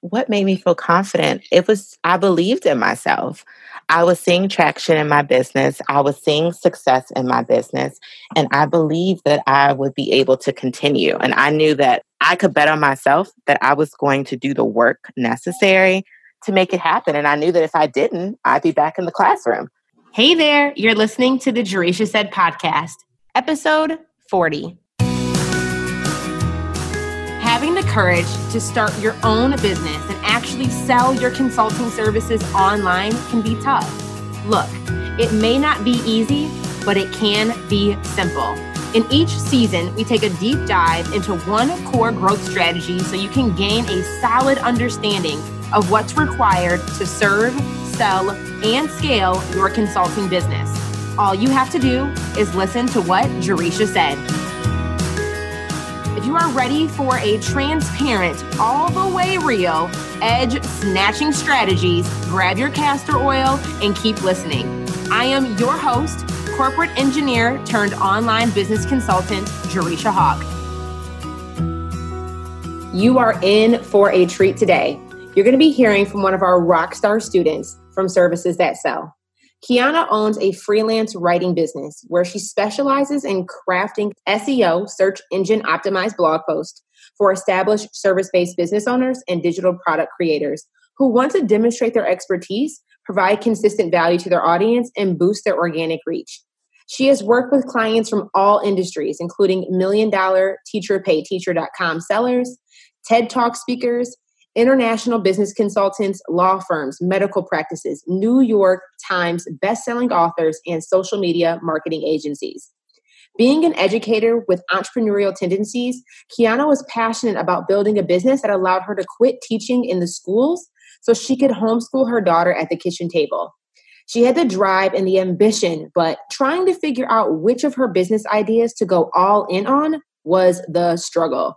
what made me feel confident? It was, I believed in myself. I was seeing traction in my business. I was seeing success in my business. And I believed that I would be able to continue. And I knew that I could bet on myself that I was going to do the work necessary to make it happen. And I knew that if I didn't, I'd be back in the classroom. Hey there, you're listening to the Jerisha Said podcast, episode 40 having the courage to start your own business and actually sell your consulting services online can be tough. Look, it may not be easy, but it can be simple. In each season, we take a deep dive into one core growth strategy so you can gain a solid understanding of what's required to serve, sell, and scale your consulting business. All you have to do is listen to what Jerisha said. If you are ready for a transparent, all the way real, edge snatching strategies, grab your castor oil and keep listening. I am your host, corporate engineer turned online business consultant, Jerisha Hawk. You are in for a treat today. You're going to be hearing from one of our rock star students from Services That Sell. Kiana owns a freelance writing business where she specializes in crafting SEO, search engine optimized blog posts for established service based business owners and digital product creators who want to demonstrate their expertise, provide consistent value to their audience, and boost their organic reach. She has worked with clients from all industries, including million dollar teacher pay teacher.com sellers, TED Talk speakers, international business consultants, law firms, medical practices, New York Times best-selling authors, and social media marketing agencies. Being an educator with entrepreneurial tendencies, Kiana was passionate about building a business that allowed her to quit teaching in the schools so she could homeschool her daughter at the kitchen table. She had the drive and the ambition, but trying to figure out which of her business ideas to go all in on was the struggle.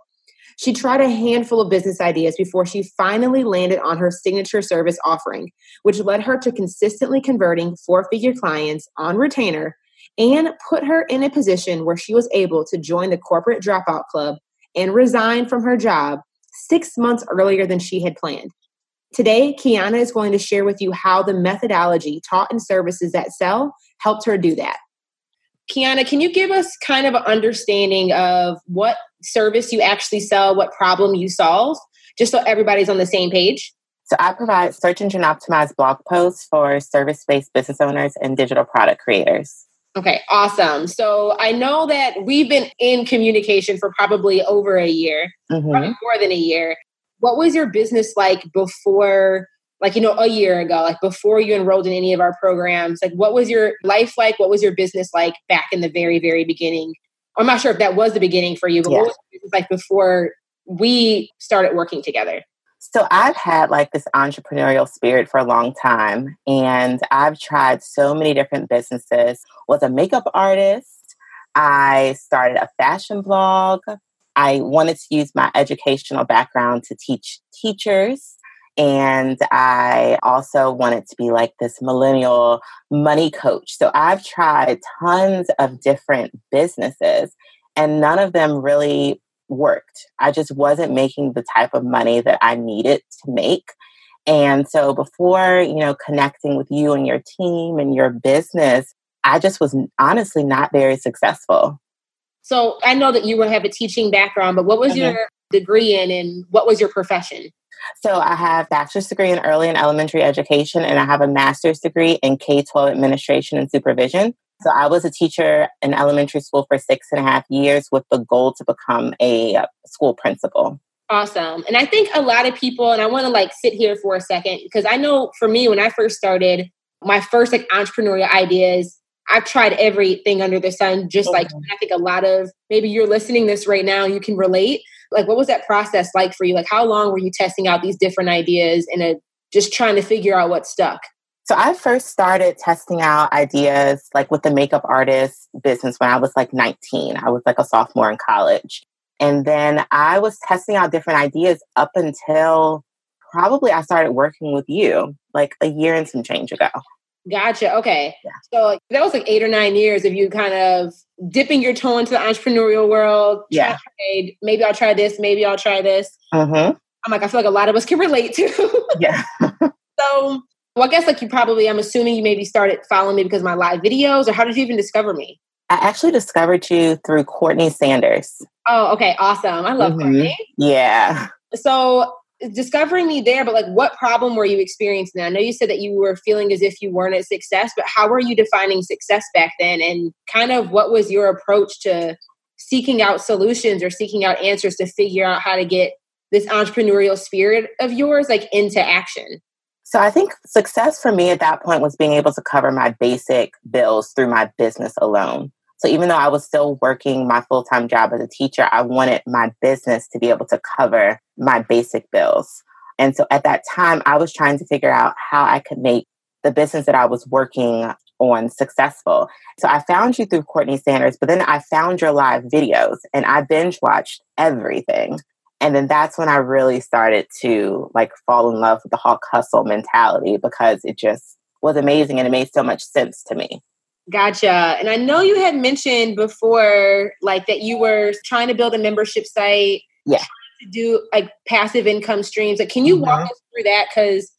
She tried a handful of business ideas before she finally landed on her signature service offering, which led her to consistently converting four figure clients on retainer and put her in a position where she was able to join the corporate dropout club and resign from her job six months earlier than she had planned. Today, Kiana is going to share with you how the methodology taught in services that sell helped her do that. Kiana, can you give us kind of an understanding of what service you actually sell, what problem you solve, just so everybody's on the same page? So, I provide search engine optimized blog posts for service based business owners and digital product creators. Okay, awesome. So, I know that we've been in communication for probably over a year, mm-hmm. probably more than a year. What was your business like before like you know a year ago like before you enrolled in any of our programs like what was your life like what was your business like back in the very very beginning i'm not sure if that was the beginning for you but yeah. what was it like before we started working together so I've had like this entrepreneurial spirit for a long time and I've tried so many different businesses. Was a makeup artist. I started a fashion blog. I wanted to use my educational background to teach teachers. And I also wanted to be like this millennial money coach. So I've tried tons of different businesses and none of them really worked. I just wasn't making the type of money that I needed to make. And so before, you know, connecting with you and your team and your business, I just was honestly not very successful. So I know that you have a teaching background, but what was mm-hmm. your degree in and what was your profession? So I have bachelor's degree in early and elementary education, and I have a master's degree in K 12 administration and supervision. So I was a teacher in elementary school for six and a half years with the goal to become a school principal. Awesome. And I think a lot of people, and I want to like sit here for a second because I know for me, when I first started, my first like entrepreneurial ideas, I've tried everything under the sun, just like mm-hmm. I think a lot of maybe you're listening this right now, you can relate like what was that process like for you? Like how long were you testing out these different ideas and a, just trying to figure out what stuck? So i first started testing out ideas like with the makeup artist business when i was like 19 i was like a sophomore in college. And then i was testing out different ideas up until probably i started working with you like a year and some change ago Gotcha. Okay. Yeah. So that was like eight or nine years of you kind of dipping your toe into the entrepreneurial world. Yeah. maybe I'll try this. Maybe I'll try this. Mm-hmm. I'm like, I feel like a lot of us can relate to. yeah. so, well, I guess like you probably, I'm assuming you maybe started following me because my live videos, or how did you even discover me? I actually discovered you through Courtney Sanders. Oh, okay. Awesome. I love mm-hmm. Courtney. Yeah. So discovering me there, but like what problem were you experiencing? I know you said that you were feeling as if you weren't a success, but how were you defining success back then? And kind of what was your approach to seeking out solutions or seeking out answers to figure out how to get this entrepreneurial spirit of yours like into action? So I think success for me at that point was being able to cover my basic bills through my business alone. So even though I was still working my full time job as a teacher, I wanted my business to be able to cover my basic bills. And so at that time, I was trying to figure out how I could make the business that I was working on successful. So I found you through Courtney Sanders, but then I found your live videos and I binge watched everything. And then that's when I really started to like fall in love with the Hawk Hustle mentality because it just was amazing and it made so much sense to me. Gotcha. And I know you had mentioned before, like that you were trying to build a membership site. Yeah. To do like passive income streams. Like, can you mm-hmm. walk us through that? Because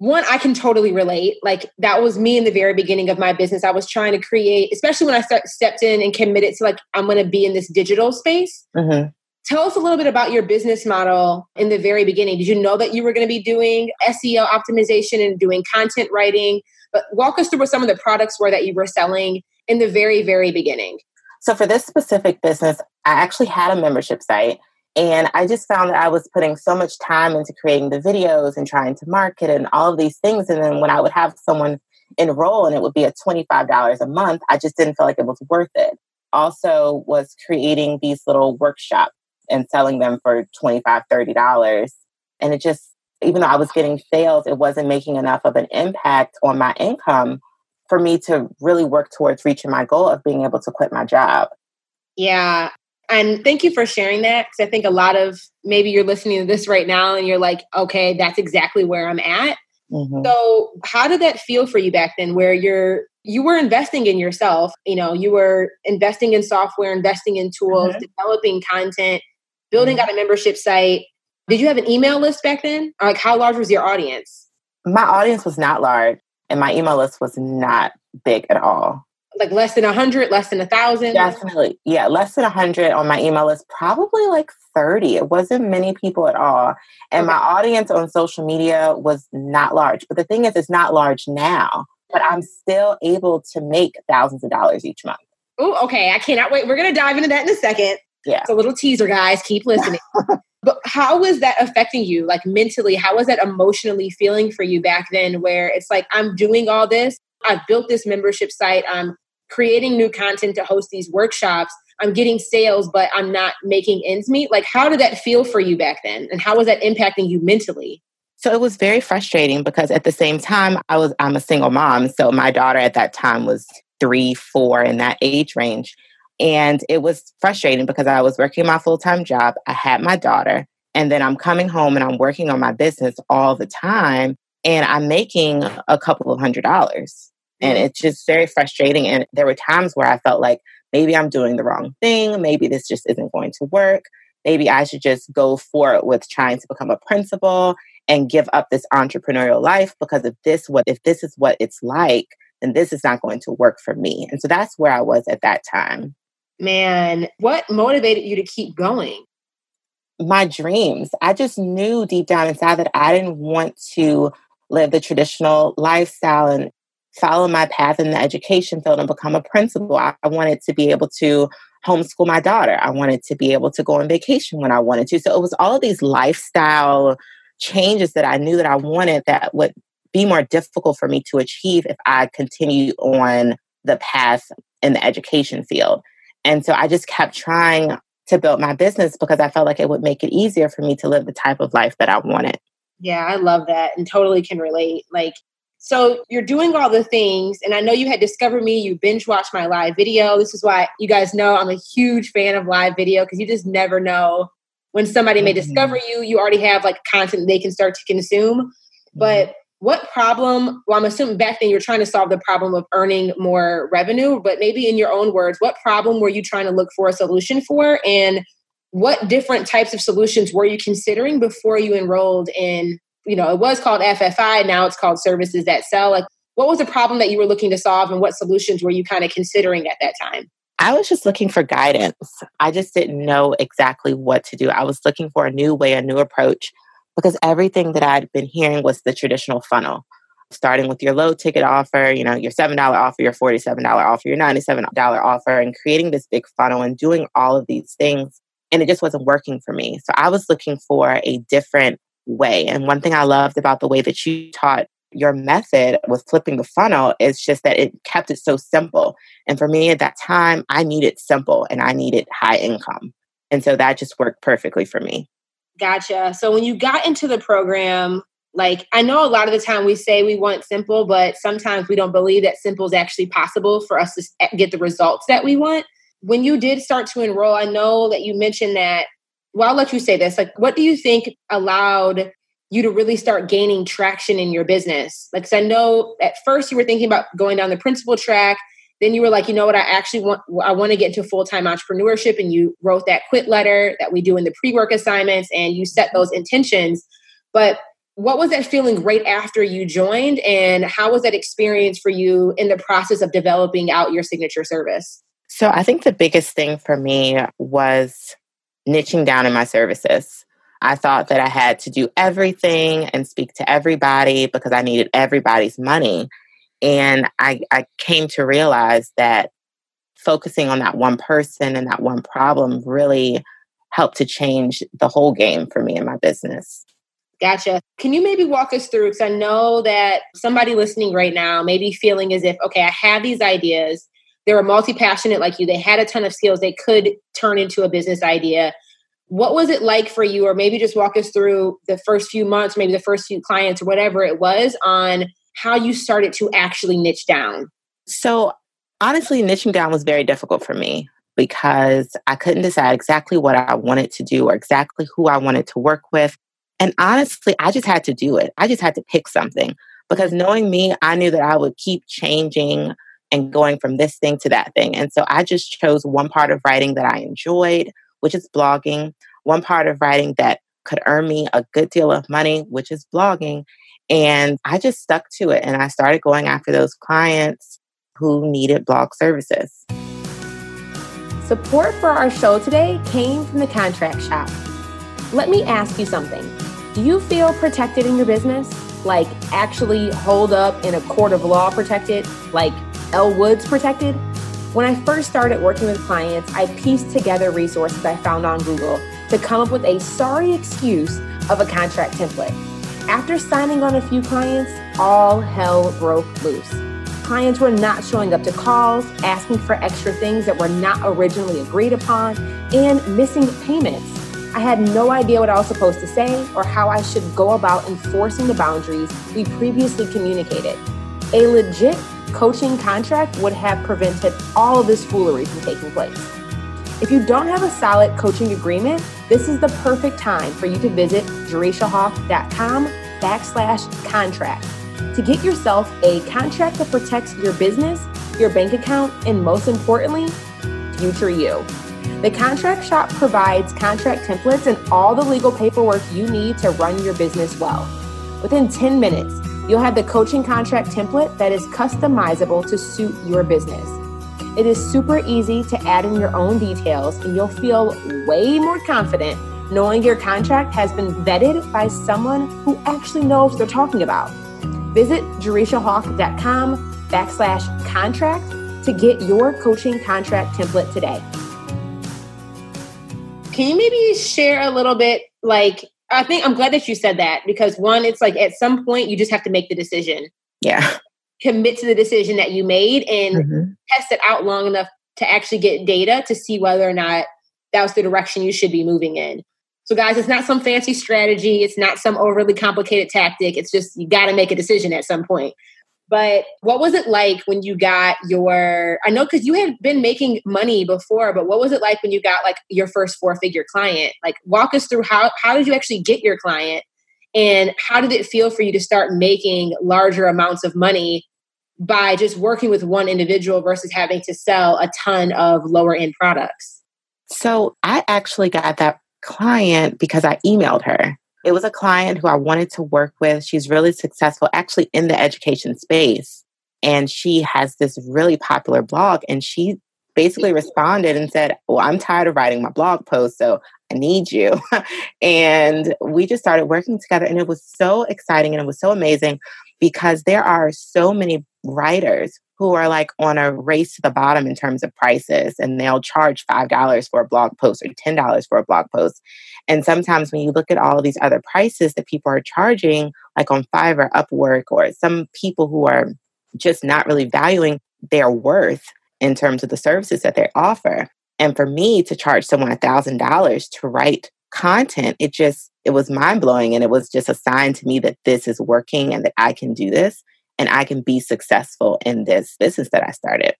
one, I can totally relate. Like that was me in the very beginning of my business. I was trying to create, especially when I start, stepped in and committed to like I'm going to be in this digital space. Mm-hmm. Tell us a little bit about your business model in the very beginning. Did you know that you were going to be doing SEO optimization and doing content writing? But walk us through what some of the products were that you were selling in the very, very beginning. So, for this specific business, I actually had a membership site. And I just found that I was putting so much time into creating the videos and trying to market and all of these things. And then when I would have someone enroll and it would be at $25 a month, I just didn't feel like it was worth it. Also, was creating these little workshops and selling them for $25, $30. And it just even though I was getting sales, it wasn't making enough of an impact on my income for me to really work towards reaching my goal of being able to quit my job. Yeah. And thank you for sharing that because I think a lot of maybe you're listening to this right now and you're like, okay, that's exactly where I'm at. Mm-hmm. So, how did that feel for you back then where you're you were investing in yourself, you know, you were investing in software, investing in tools, mm-hmm. developing content, building mm-hmm. out a membership site, did you have an email list back then? Like how large was your audience? My audience was not large and my email list was not big at all. Like less than a hundred, less than a thousand? Definitely. Yeah, less than a hundred on my email list, probably like 30. It wasn't many people at all. And okay. my audience on social media was not large. But the thing is, it's not large now, but I'm still able to make thousands of dollars each month. Oh, okay. I cannot wait. We're going to dive into that in a second. Yeah. It's a little teaser, guys. Keep listening. But how was that affecting you, like mentally? How was that emotionally feeling for you back then, where it's like, I'm doing all this, I've built this membership site, I'm creating new content to host these workshops, I'm getting sales, but I'm not making ends meet? Like, how did that feel for you back then? And how was that impacting you mentally? So it was very frustrating because at the same time, I was I'm a single mom. So my daughter at that time was three, four in that age range. And it was frustrating because I was working my full time job. I had my daughter, and then I'm coming home and I'm working on my business all the time. And I'm making a couple of hundred dollars. And mm. it's just very frustrating. And there were times where I felt like maybe I'm doing the wrong thing. Maybe this just isn't going to work. Maybe I should just go for it with trying to become a principal and give up this entrepreneurial life because if this what if this is what it's like, then this is not going to work for me. And so that's where I was at that time man, what motivated you to keep going? My dreams. I just knew deep down inside that I didn't want to live the traditional lifestyle and follow my path in the education field and become a principal. I, wanted to be able to homeschool my daughter. I wanted to be able to go on vacation when I wanted to. So it was all of these lifestyle changes that I knew that I wanted that would be more difficult for me to achieve if I continued on the path in the education field. And so I just kept trying to build my business because I felt like it would make it easier for me to live the type of life that I wanted. Yeah, I love that and totally can relate. Like, so you're doing all the things, and I know you had discovered me. You binge watched my live video. This is why you guys know I'm a huge fan of live video because you just never know when somebody may mm-hmm. discover you. You already have like content they can start to consume. But what problem well i'm assuming back then you're trying to solve the problem of earning more revenue but maybe in your own words what problem were you trying to look for a solution for and what different types of solutions were you considering before you enrolled in you know it was called ffi now it's called services that sell like what was the problem that you were looking to solve and what solutions were you kind of considering at that time I was just looking for guidance. I just didn't know exactly what to do. I was looking for a new way, a new approach, because everything that I'd been hearing was the traditional funnel, starting with your low ticket offer, you know, your $7 offer, your $47 offer, your $97 offer, and creating this big funnel and doing all of these things. And it just wasn't working for me. So I was looking for a different way. And one thing I loved about the way that you taught your method with flipping the funnel is just that it kept it so simple. And for me at that time, I needed simple and I needed high income. And so that just worked perfectly for me. Gotcha. So when you got into the program, like I know a lot of the time we say we want simple, but sometimes we don't believe that simple is actually possible for us to eh, get the results that we want. When you did start to enroll, I know that you mentioned that. Well, I'll let you say this. Like, what do you think allowed you to really start gaining traction in your business? Like, I know at first you were thinking about going down the principal track. Then you were like, you know what, I actually want, I want to get into full time entrepreneurship. And you wrote that quit letter that we do in the pre work assignments and you set those intentions. But what was that feeling right after you joined? And how was that experience for you in the process of developing out your signature service? So I think the biggest thing for me was niching down in my services. I thought that I had to do everything and speak to everybody because I needed everybody's money. And I, I came to realize that focusing on that one person and that one problem really helped to change the whole game for me in my business. Gotcha. Can you maybe walk us through? Because I know that somebody listening right now may be feeling as if, okay, I have these ideas. They were multi passionate like you. They had a ton of skills they could turn into a business idea what was it like for you or maybe just walk us through the first few months maybe the first few clients or whatever it was on how you started to actually niche down? So honestly niching down was very difficult for me because i couldn't decide exactly what i wanted to do or exactly who i wanted to work with. And honestly i just had to do it. I just had to pick something because knowing me i knew that i would keep changing and going from this thing to that thing. And so i just chose one part of writing that i enjoyed which is blogging, one part of writing that could earn me a good deal of money, which is blogging. And I just stuck to it and I started going after those clients who needed blog services. Support for our show today came from the contract shop. Let me ask you something. Do you feel protected in your business? Like actually hold up in a court of law protected? Like Elle Woods protected? When I first started working with clients, I pieced together resources I found on Google to come up with a sorry excuse of a contract template. After signing on a few clients, all hell broke loose. Clients were not showing up to calls, asking for extra things that were not originally agreed upon, and missing payments. I had no idea what I was supposed to say or how I should go about enforcing the boundaries we previously communicated. A legit coaching contract would have prevented all this foolery from taking place. If you don't have a solid coaching agreement, this is the perfect time for you to visit jerishahawk.com backslash contract to get yourself a contract that protects your business, your bank account, and most importantly, future you. The Contract Shop provides contract templates and all the legal paperwork you need to run your business well. Within 10 minutes, You'll have the coaching contract template that is customizable to suit your business. It is super easy to add in your own details, and you'll feel way more confident knowing your contract has been vetted by someone who actually knows what they're talking about. Visit jerishahawk.com backslash contract to get your coaching contract template today. Can you maybe share a little bit like I think I'm glad that you said that because one, it's like at some point you just have to make the decision. Yeah. Commit to the decision that you made and mm-hmm. test it out long enough to actually get data to see whether or not that was the direction you should be moving in. So, guys, it's not some fancy strategy. It's not some overly complicated tactic. It's just you got to make a decision at some point. But what was it like when you got your? I know because you had been making money before, but what was it like when you got like your first four figure client? Like, walk us through how how did you actually get your client, and how did it feel for you to start making larger amounts of money by just working with one individual versus having to sell a ton of lower end products? So I actually got that client because I emailed her. It was a client who I wanted to work with. She's really successful, actually, in the education space. And she has this really popular blog. And she basically responded and said, Well, I'm tired of writing my blog post, so I need you. and we just started working together. And it was so exciting and it was so amazing because there are so many writers who are like on a race to the bottom in terms of prices and they'll charge $5 for a blog post or $10 for a blog post. And sometimes when you look at all of these other prices that people are charging, like on Fiverr, or Upwork, or some people who are just not really valuing their worth in terms of the services that they offer. And for me to charge someone $1,000 to write content, it just, it was mind blowing. And it was just a sign to me that this is working and that I can do this and I can be successful in this business that I started.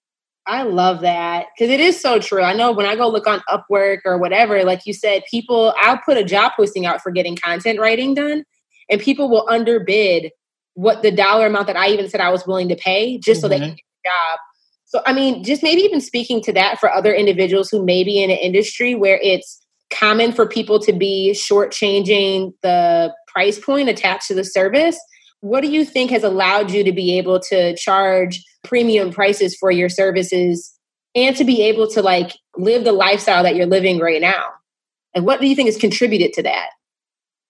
I love that because it is so true. I know when I go look on Upwork or whatever, like you said, people, I'll put a job posting out for getting content writing done, and people will underbid what the dollar amount that I even said I was willing to pay just mm-hmm. so they mm-hmm. can get the job. So, I mean, just maybe even speaking to that for other individuals who may be in an industry where it's common for people to be shortchanging the price point attached to the service what do you think has allowed you to be able to charge premium prices for your services and to be able to like live the lifestyle that you're living right now? And what do you think has contributed to that?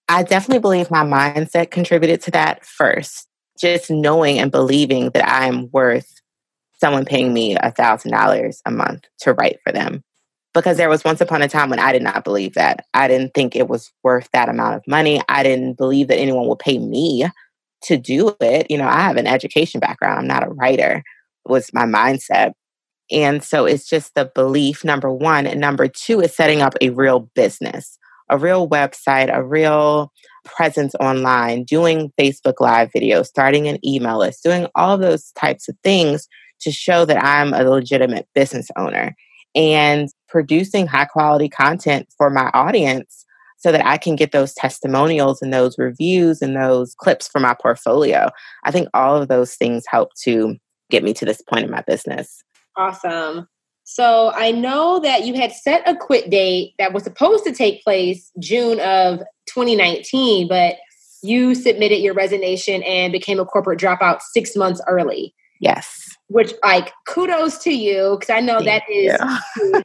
I definitely believe my mindset contributed to that first. Just knowing and believing that I'm worth someone paying me a thousand dollars a month to write for them. Because there was once upon a time when I did not believe that. I didn't think it was worth that amount of money. I didn't believe that anyone would pay me to do it. You know, I have an education background, I'm not a writer, was my mindset. And so it's just the belief, number one. And number two is setting up a real business, a real website, a real presence online, doing Facebook Live videos, starting an email list, doing all those types of things to show that I'm a legitimate business owner and producing high quality content for my audience so that I can get those testimonials and those reviews and those clips for my portfolio. I think all of those things help to get me to this point in my business. Awesome. So I know that you had set a quit date that was supposed to take place June of 2019, but you submitted your resignation and became a corporate dropout six months early. Yes which like kudos to you because I know that is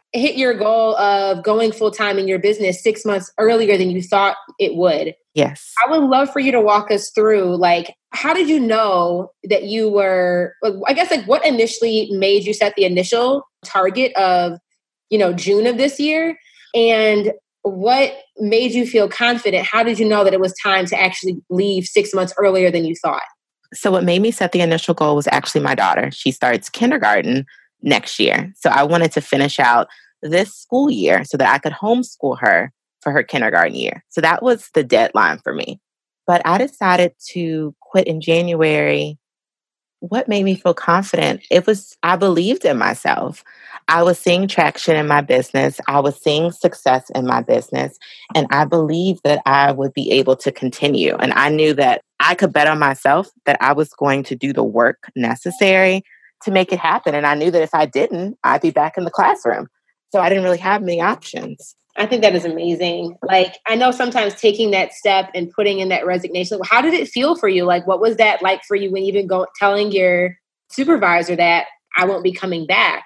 hit your goal of going full time in your business six months earlier than you thought it would. Yes. I would love for you to walk us through like how did you know that you were I guess like what initially made you set the initial target of you know June of this year and what made you feel confident? How did you know that it was time to actually leave six months earlier than you thought? So, what made me set the initial goal was actually my daughter. She starts kindergarten next year. So, I wanted to finish out this school year so that I could homeschool her for her kindergarten year. So, that was the deadline for me. But I decided to quit in January. What made me feel confident? It was, I believed in myself. I was seeing traction in my business. I was seeing success in my business. And I believed that I would be able to continue. And I knew that I could bet on myself that I was going to do the work necessary to make it happen. And I knew that if I didn't, I'd be back in the classroom. So I didn't really have many options. I think that is amazing. Like, I know sometimes taking that step and putting in that resignation, how did it feel for you? Like, what was that like for you when you even go telling your supervisor that I won't be coming back?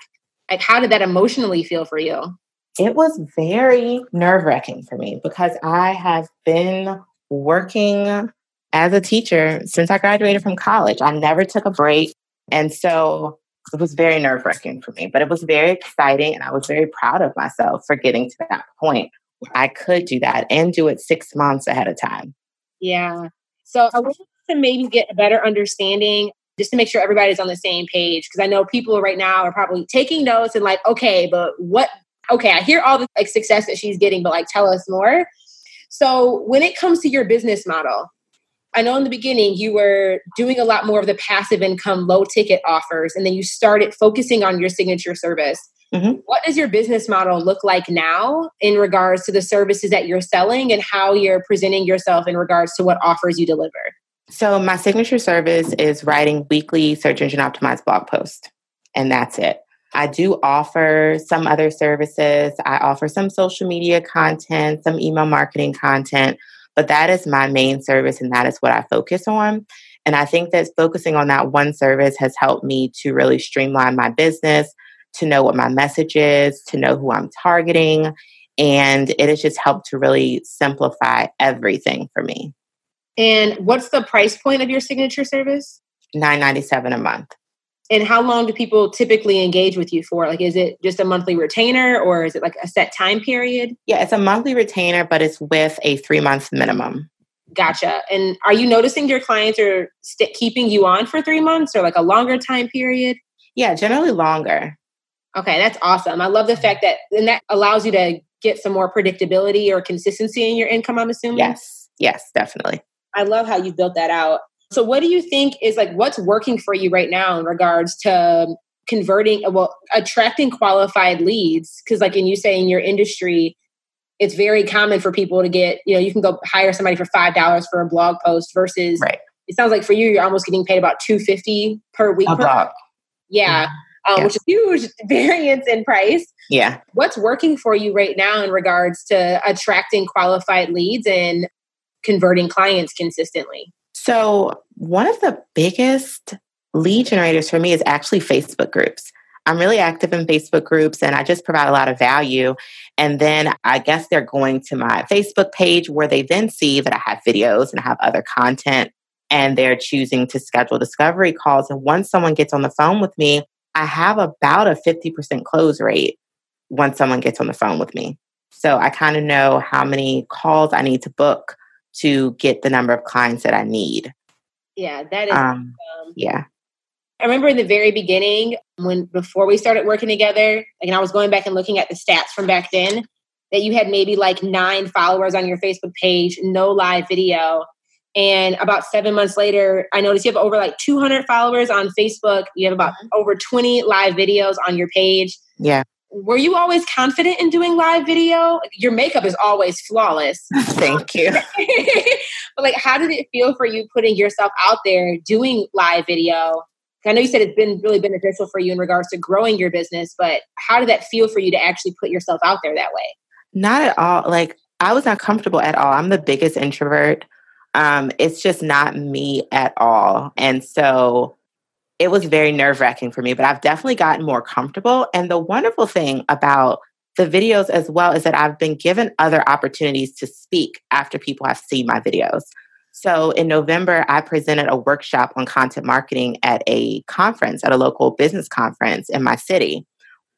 Like, how did that emotionally feel for you? It was very nerve wracking for me because I have been working as a teacher since I graduated from college. I never took a break. And so it was very nerve wracking for me, but it was very exciting. And I was very proud of myself for getting to that point where I could do that and do it six months ahead of time. Yeah. So I want to maybe get a better understanding just to make sure everybody's on the same page. Because I know people right now are probably taking notes and like, okay, but what? Okay, I hear all the like success that she's getting, but like, tell us more. So when it comes to your business model, I know in the beginning you were doing a lot more of the passive income, low ticket offers, and then you started focusing on your signature service. Mm-hmm. What does your business model look like now in regards to the services that you're selling and how you're presenting yourself in regards to what offers you deliver? So, my signature service is writing weekly search engine optimized blog posts, and that's it. I do offer some other services. I offer some social media content, some email marketing content, but that is my main service and that is what I focus on. And I think that focusing on that one service has helped me to really streamline my business, to know what my message is, to know who I'm targeting. And it has just helped to really simplify everything for me. And what's the price point of your signature service? Nine ninety seven a month. And how long do people typically engage with you for? Like, is it just a monthly retainer or is it like a set time period? Yeah, it's a monthly retainer, but it's with a three month minimum. Gotcha. And are you noticing your clients are st- keeping you on for three months or like a longer time period? Yeah, generally longer. Okay, that's awesome. I love the fact that, and that allows you to get some more predictability or consistency in your income, I'm assuming? Yes, yes, definitely. I love how you built that out. So, what do you think is like what's working for you right now in regards to converting, well, attracting qualified leads? Because, like, and you say in your industry, it's very common for people to get, you know, you can go hire somebody for five dollars for a blog post versus, right. It sounds like for you, you're almost getting paid about two fifty per week. A per blog. Yeah. Um, yeah. Which is huge variance in price. Yeah. What's working for you right now in regards to attracting qualified leads and converting clients consistently? So, one of the biggest lead generators for me is actually Facebook groups. I'm really active in Facebook groups and I just provide a lot of value. And then I guess they're going to my Facebook page where they then see that I have videos and I have other content and they're choosing to schedule discovery calls. And once someone gets on the phone with me, I have about a 50% close rate once someone gets on the phone with me. So I kind of know how many calls I need to book to get the number of clients that I need. Yeah, that is. Um, yeah. I remember in the very beginning when before we started working together, like, and I was going back and looking at the stats from back then, that you had maybe like nine followers on your Facebook page, no live video. And about seven months later, I noticed you have over like 200 followers on Facebook. You have about mm-hmm. over 20 live videos on your page. Yeah were you always confident in doing live video? Your makeup is always flawless. Thank you. but like, how did it feel for you putting yourself out there doing live video? I know you said it's been really beneficial for you in regards to growing your business, but how did that feel for you to actually put yourself out there that way? Not at all. Like, I was not comfortable at all. I'm the biggest introvert. Um, it's just not me at all. And so it was very nerve wracking for me, but I've definitely gotten more comfortable. And the wonderful thing about the videos as well is that I've been given other opportunities to speak after people have seen my videos. So in November, I presented a workshop on content marketing at a conference, at a local business conference in my city.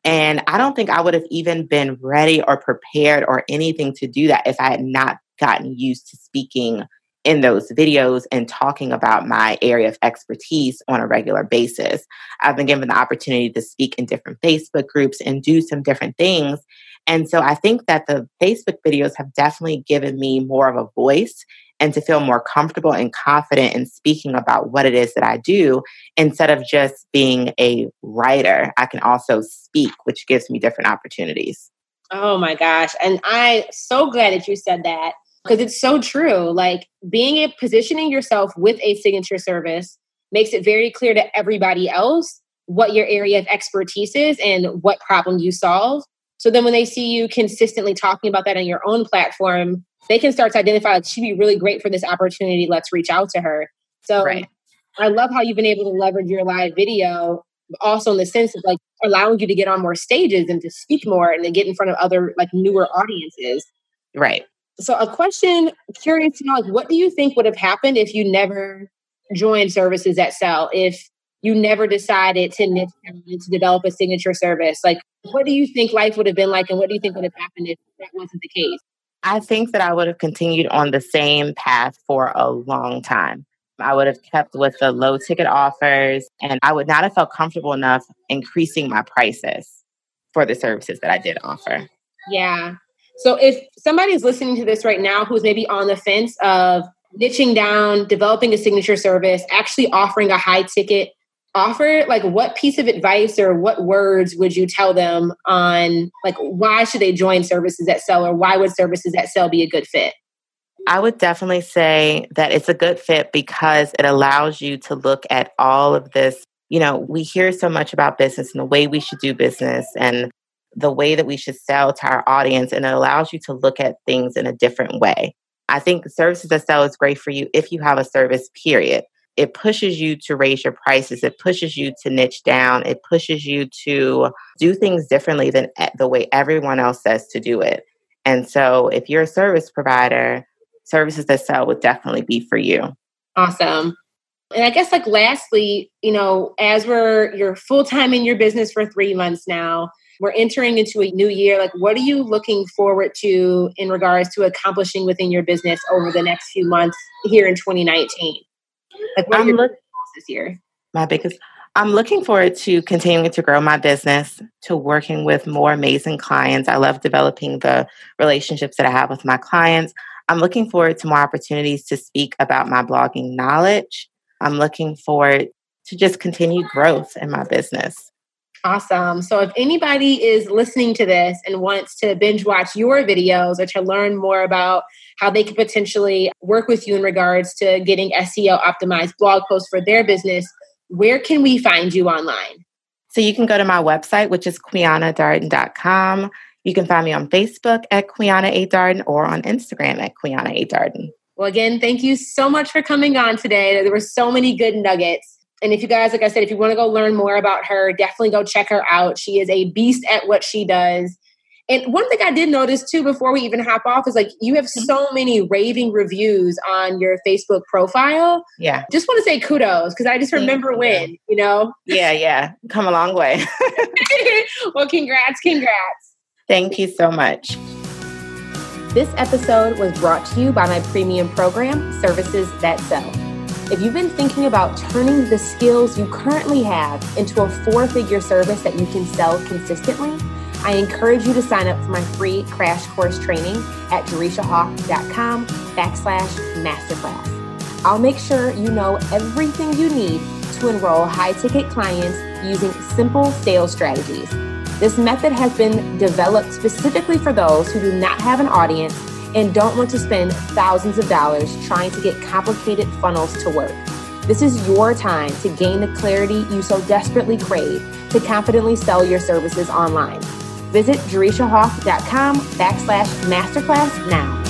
And I don't think I would have even been ready or prepared or anything to do that if I had not gotten used to speaking in those videos and talking about my area of expertise on a regular basis. I've been given the opportunity to speak in different Facebook groups and do some different things. And so I think that the Facebook videos have definitely given me more of a voice and to feel more comfortable and confident in speaking about what it is that I do instead of just being a writer. I can also speak, which gives me different opportunities. Oh my gosh. And I'm so glad that you said that because it's so true. Like being a positioning yourself with a signature service makes it very clear to everybody else what your area of expertise is and what problem you solve. So then when they see you consistently talking about that on your own platform, they can start to identify like she'd be really great for this opportunity. Let's reach out to her. So right. I love how you've been able to leverage your live video also in the sense of like allowing you to get on more stages and to speak more and to get in front of other like newer audiences. Right. So, a question curious to know like, what do you think would have happened if you never joined services that sell? If you never decided to niche to develop a signature service, like, what do you think life would have been like, and what do you think would have happened if that wasn't the case? I think that I would have continued on the same path for a long time. I would have kept with the low ticket offers, and I would not have felt comfortable enough increasing my prices for the services that I did offer. Yeah. So if somebody is listening to this right now who's maybe on the fence of niching down, developing a signature service, actually offering a high ticket offer, like what piece of advice or what words would you tell them on like why should they join services that sell or why would services that sell be a good fit? I would definitely say that it's a good fit because it allows you to look at all of this you know, we hear so much about business and the way we should do business and the way that we should sell to our audience, and it allows you to look at things in a different way. I think services that sell is great for you if you have a service, period. It pushes you to raise your prices. It pushes you to niche down. It pushes you to do things differently than the way everyone else says to do it. And so, if you're a service provider, services that sell would definitely be for you. Awesome. And I guess, like, lastly, you know, as we're you're full time in your business for three months now, we're entering into a new year. Like, what are you looking forward to in regards to accomplishing within your business over the next few months here in 2019? Like, what I'm are your look- this year? My biggest. I'm looking forward to continuing to grow my business, to working with more amazing clients. I love developing the relationships that I have with my clients. I'm looking forward to more opportunities to speak about my blogging knowledge. I'm looking forward to just continued growth in my business. Awesome. So, if anybody is listening to this and wants to binge watch your videos or to learn more about how they could potentially work with you in regards to getting SEO optimized blog posts for their business, where can we find you online? So, you can go to my website, which is quianadarden.com. You can find me on Facebook at Quiana A. Darden or on Instagram at Quiana A. Darden. Well, again, thank you so much for coming on today. There were so many good nuggets. And if you guys, like I said, if you want to go learn more about her, definitely go check her out. She is a beast at what she does. And one thing I did notice too before we even hop off is like you have mm-hmm. so many raving reviews on your Facebook profile. Yeah. Just want to say kudos because I just remember when, you know? Yeah, yeah. Come a long way. well, congrats, congrats. Thank you so much. This episode was brought to you by my premium program, Services That Sell. If you've been thinking about turning the skills you currently have into a four figure service that you can sell consistently, I encourage you to sign up for my free crash course training at jerishahawk.com backslash masterclass. I'll make sure you know everything you need to enroll high ticket clients using simple sales strategies. This method has been developed specifically for those who do not have an audience and don't want to spend thousands of dollars trying to get complicated funnels to work. This is your time to gain the clarity you so desperately crave to confidently sell your services online. Visit jerishahawk.com backslash masterclass now.